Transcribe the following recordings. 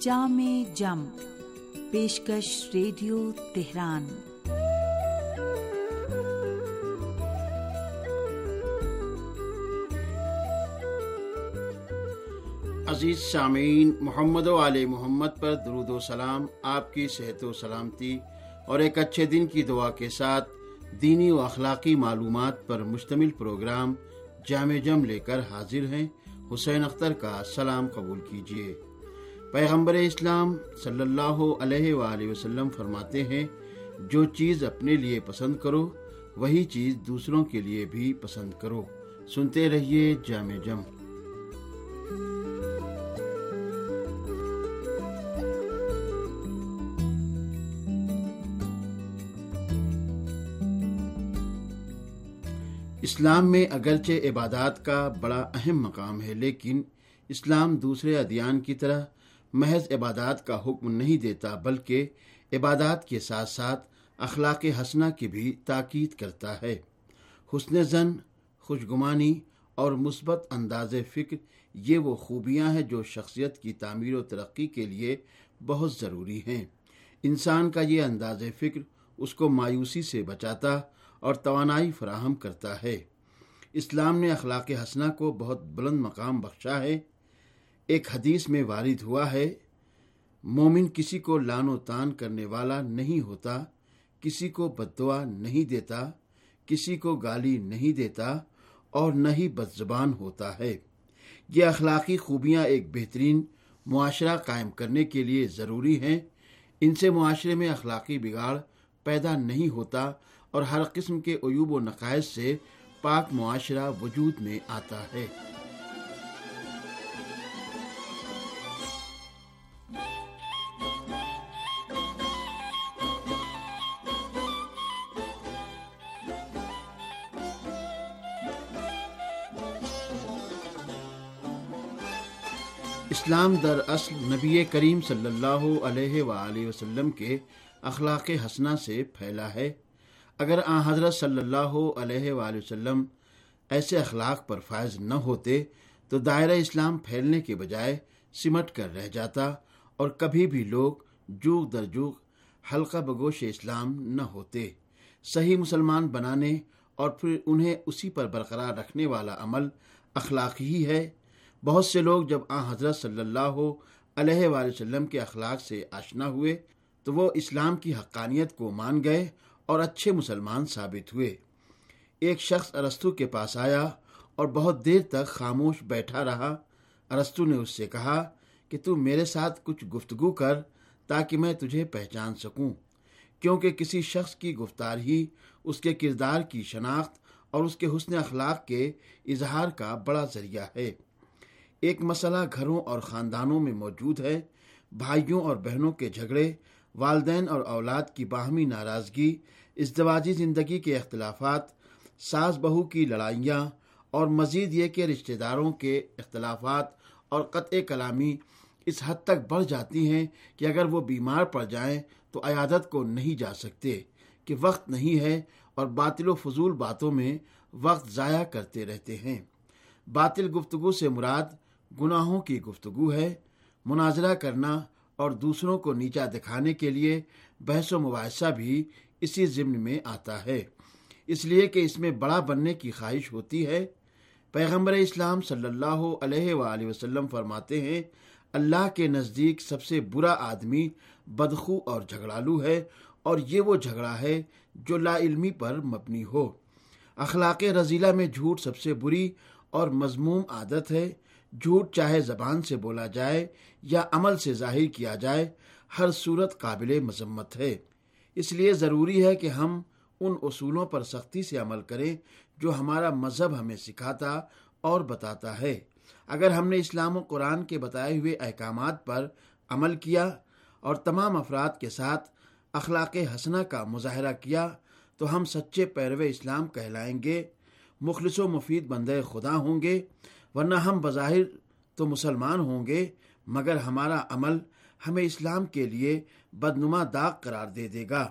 جام جم، پیشکش radio Tehran. عزیز سامعین، محمد و علیہ محمد پر درود و سلام، آپ کی صحت و سلامتی اور ایک اچھے دن کی دعا کے ساتھ دینی و اخلاقی معلومات پر مشتمل پروگرام جامع جم لے کر حاضر ہیں۔ حسین اختر کا سلام قبول کیجیے۔ پیغمبر اسلام صلی اللہ علیہ وآلہ وسلم فرماتے ہیں، جو چیز اپنے لیے پسند کرو، وہی چیز دوسروں کے لیے بھی پسند کرو۔ سنتے رہیے جامع جم۔ اسلام میں اگرچہ عبادات کا بڑا اہم مقام ہے، لیکن اسلام دوسرے ادیان کی طرح محض عبادات کا حکم نہیں دیتا بلکہ عبادات کے ساتھ ساتھ اخلاق حسنہ کی بھی تاکید کرتا ہے۔ حسن زن، خوشگمانی اور مثبت انداز فکر، یہ وہ خوبیاں ہیں جو شخصیت کی تعمیر و ترقی کے لیے بہت ضروری ہیں۔ انسان کا یہ انداز فکر اس کو مایوسی سے بچاتا اور توانائی فراہم کرتا ہے۔ اسلام نے اخلاق حسنہ کو بہت بلند مقام بخشا ہے۔ ایک حدیث میں وارد ہوا ہے، مومن کسی کو لان و تان کرنے والا نہیں ہوتا، کسی کو بدعا نہیں دیتا، کسی کو گالی نہیں دیتا اور نہ ہی بد زبان ہوتا ہے۔ یہ اخلاقی خوبیاں ایک بہترین معاشرہ قائم کرنے کے لیے ضروری ہیں۔ ان سے معاشرے میں اخلاقی بگاڑ پیدا نہیں ہوتا اور ہر قسم کے عیوب و نقائص سے پاک معاشرہ وجود میں آتا ہے۔ اسلام در اصل نبی کریم صلی اللہ علیہ وآلہ وسلم کے اخلاق حسنہ سے پھیلا ہے۔ اگر آ حضرت صلی اللہ علیہ وآلہ وسلم ایسے اخلاق پر فائز نہ ہوتے، تو دائرہ اسلام پھیلنے کے بجائے سمٹ کر رہ جاتا اور کبھی بھی لوگ جوگ در جوگ حلقہ بگوش اسلام نہ ہوتے۔ صحیح مسلمان بنانے اور پھر انہیں اسی پر برقرار رکھنے والا عمل اخلاق ہی ہے۔ بہت سے لوگ جب آ حضرت صلی اللہ علیہ وآلہ وسلم کے اخلاق سے آشنا ہوئے، تو وہ اسلام کی حقانیت کو مان گئے اور اچھے مسلمان ثابت ہوئے۔ ایک شخص ارستو کے پاس آیا اور بہت دیر تک خاموش بیٹھا رہا۔ ارستو نے اس سے کہا کہ تو میرے ساتھ کچھ گفتگو کر تاکہ میں تجھے پہچان سکوں، کیونکہ کسی شخص کی گفتار ہی اس کے کردار کی شناخت اور اس کے حسن اخلاق کے اظہار کا بڑا ذریعہ ہے۔ ایک مسئلہ گھروں اور خاندانوں میں موجود ہے، بھائیوں اور بہنوں کے جھگڑے، والدین اور اولاد کی باہمی ناراضگی، ازدواجی زندگی کے اختلافات، ساس بہو کی لڑائیاں اور مزید یہ کہ رشتہ داروں کے اختلافات اور قطع کلامی اس حد تک بڑھ جاتی ہیں کہ اگر وہ بیمار پڑ جائیں تو عیادت کو نہیں جا سکتے، کہ وقت نہیں ہے اور باطل و فضول باتوں میں وقت ضائع کرتے رہتے ہیں۔ باطل گفتگو سے مراد گناہوں کی گفتگو ہے، مناظرہ کرنا اور دوسروں کو نیچا دکھانے کے لیے بحث و مباحثہ بھی اسی ضمن میں آتا ہے۔ اس لیے کہ اس میں بڑا بننے کی خواہش ہوتی ہے۔ پیغمبر اسلام صلی اللہ علیہ وآلہ وسلم فرماتے ہیں، اللہ کے نزدیک سب سے برا آدمی بدخو اور جھگڑالو ہے اور یہ وہ جھگڑا ہے جو لا علمی پر مبنی ہو۔ اخلاق رضیلہ میں جھوٹ سب سے بری اور مضموم عادت ہے۔ جھوٹ چاہے زبان سے بولا جائے یا عمل سے ظاہر کیا جائے، ہر صورت قابل مذمت ہے۔ اس لیے ضروری ہے کہ ہم ان اصولوں پر سختی سے عمل کریں جو ہمارا مذہب ہمیں سکھاتا اور بتاتا ہے۔ اگر ہم نے اسلام و قرآن کے بتائے ہوئے احکامات پر عمل کیا اور تمام افراد کے ساتھ اخلاق حسنہ کا مظاہرہ کیا، تو ہم سچے پیرو اسلام کہلائیں گے، مخلص و مفید بندے خدا ہوں گے۔ ورنہ ہم بظاہر تو مسلمان ہوں گے، مگر ہمارا عمل ہمیں اسلام کے لیے بدنما داغ قرار دے دے گا۔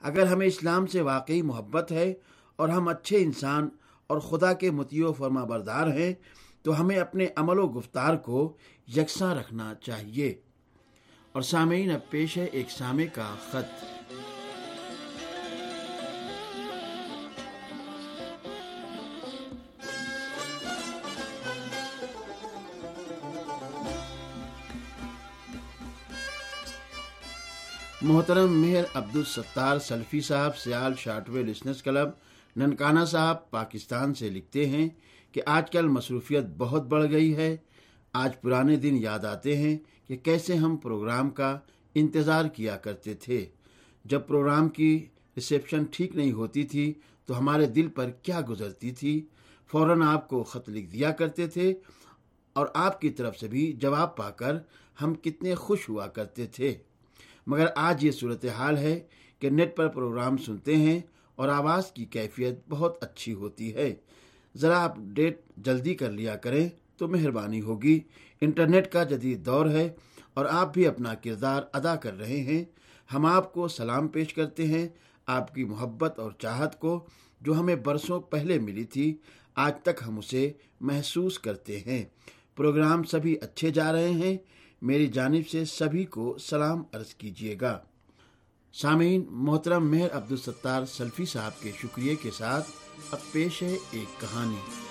اگر ہمیں اسلام سے واقعی محبت ہے اور ہم اچھے انسان اور خدا کے متی و فرما بردار ہیں، تو ہمیں اپنے عمل و گفتار کو یکساں رکھنا چاہیے۔ اور سامعین، اب پیش ہے ایک سامع کا خط۔ محترم مہر عبد الستار سلفی صاحب Sial shortwave listeners club, Nankana Sahib Pakistan سے لکھتے ہیں کہ آج کل مصروفیت بہت بڑھ گئی ہے۔ آج پرانے دن یاد آتے ہیں کہ کیسے ہم پروگرام کا انتظار کیا کرتے تھے۔ جب پروگرام کی ریسیپشن ٹھیک نہیں ہوتی تھی تو ہمارے دل پر کیا گزرتی تھی۔ فوراً آپ کو خط لکھ دیا کرتے تھے اور آپ کی طرف سے بھی جواب پا کر ہم کتنے خوش ہوا کرتے تھے۔ مگر آج یہ صورتحال ہے کہ نیٹ پر پروگرام سنتے ہیں اور آواز کی کیفیت بہت اچھی ہوتی ہے۔ ذرا اپ ڈیٹ جلدی کر لیا کریں تو مہربانی ہوگی۔ انٹرنیٹ کا جدید دور ہے اور آپ بھی اپنا کردار ادا کر رہے ہیں۔ ہم آپ کو سلام پیش کرتے ہیں۔ آپ کی محبت اور چاہت کو جو ہمیں برسوں پہلے ملی تھی، آج تک ہم اسے محسوس کرتے ہیں۔ پروگرام سبھی اچھے جا رہے ہیں۔ میری جانب سے سبھی کو سلام عرض کیجیے گا۔ سامعین، محترم مہر عبدالستار سلفی صاحب کے شکریہ کے ساتھ اب پیش ہے ایک کہانی۔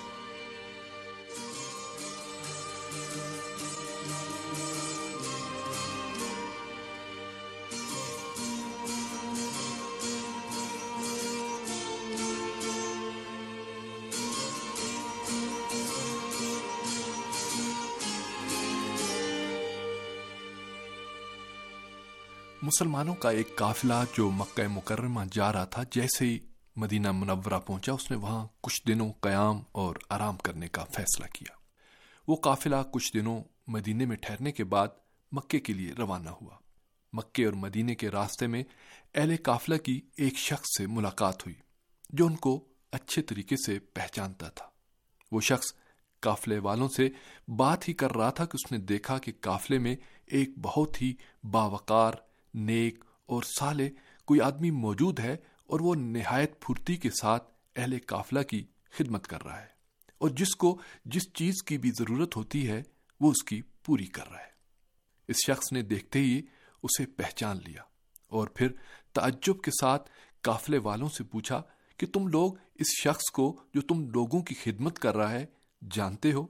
مسلمانوں کا ایک قافلہ جو مکہ مکرمہ جا رہا تھا، جیسے ہی مدینہ منورہ پہنچا، اس نے وہاں کچھ دنوں قیام اور آرام کرنے کا فیصلہ کیا۔ وہ قافلہ کچھ دنوں مدینے میں ٹھہرنے کے بعد مکے کے لیے روانہ ہوا۔ مکے اور مدینے کے راستے میں اہل قافلہ کی ایک شخص سے ملاقات ہوئی، جو ان کو اچھے طریقے سے پہچانتا تھا۔ وہ شخص قافلے والوں سے بات ہی کر رہا تھا کہ اس نے دیکھا کہ قافلے میں ایک بہت ہی باوقار نیک اور سالے کوئی آدمی موجود ہے اور وہ نہایت پھرتی کے ساتھ اہل قافلہ کی خدمت کر رہا ہے اور جس کو جس چیز کی بھی ضرورت ہوتی ہے وہ اس کی پوری کر رہا ہے۔ اس شخص نے دیکھتے ہی اسے پہچان لیا اور پھر تعجب کے ساتھ قافلے والوں سے پوچھا کہ تم لوگ اس شخص کو جو تم لوگوں کی خدمت کر رہا ہے جانتے ہو؟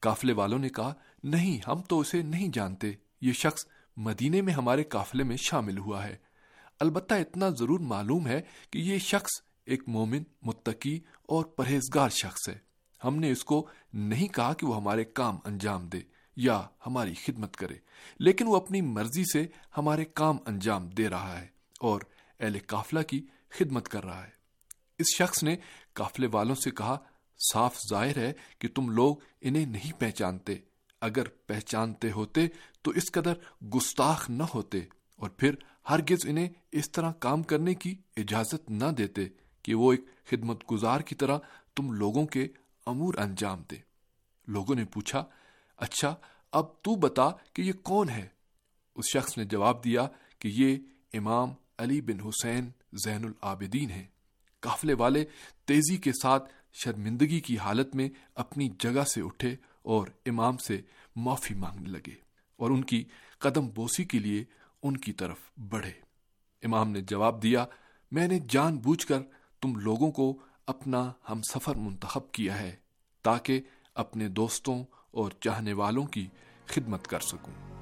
قافلے والوں نے کہا، نہیں، ہم تو اسے نہیں جانتے، یہ شخص مدینے میں ہمارے قافلے میں شامل ہوا ہے۔ البتہ اتنا ضرور معلوم ہے کہ یہ شخص ایک مومن، متقی اور پرہیزگار شخص ہے۔ ہم نے اس کو نہیں کہا کہ وہ ہمارے کام انجام دے یا ہماری خدمت کرے، لیکن وہ اپنی مرضی سے ہمارے کام انجام دے رہا ہے اور اہل قافلہ کی خدمت کر رہا ہے۔ اس شخص نے قافلے والوں سے کہا، صاف ظاہر ہے کہ تم لوگ انہیں نہیں پہچانتے۔ اگر پہچانتے ہوتے تو اس قدر گستاخ نہ ہوتے اور پھر ہرگز انہیں اس طرح کام کرنے کی اجازت نہ دیتے کہ وہ ایک خدمت گزار کی طرح تم لوگوں کے امور انجام دے۔ لوگوں نے پوچھا اچھا اب تو بتا کہ یہ کون ہے؟ اس شخص نے جواب دیا کہ یہ امام علی بن حسین زین العابدین ہیں۔ قافلے والے تیزی کے ساتھ شرمندگی کی حالت میں اپنی جگہ سے اٹھے اور امام سے معافی مانگنے لگے اور ان کی قدم بوسی کے لیے ان کی طرف بڑھے۔ امام نے جواب دیا، میں نے جان بوجھ کر تم لوگوں کو اپنا ہم سفر منتخب کیا ہے تاکہ اپنے دوستوں اور چاہنے والوں کی خدمت کر سکوں۔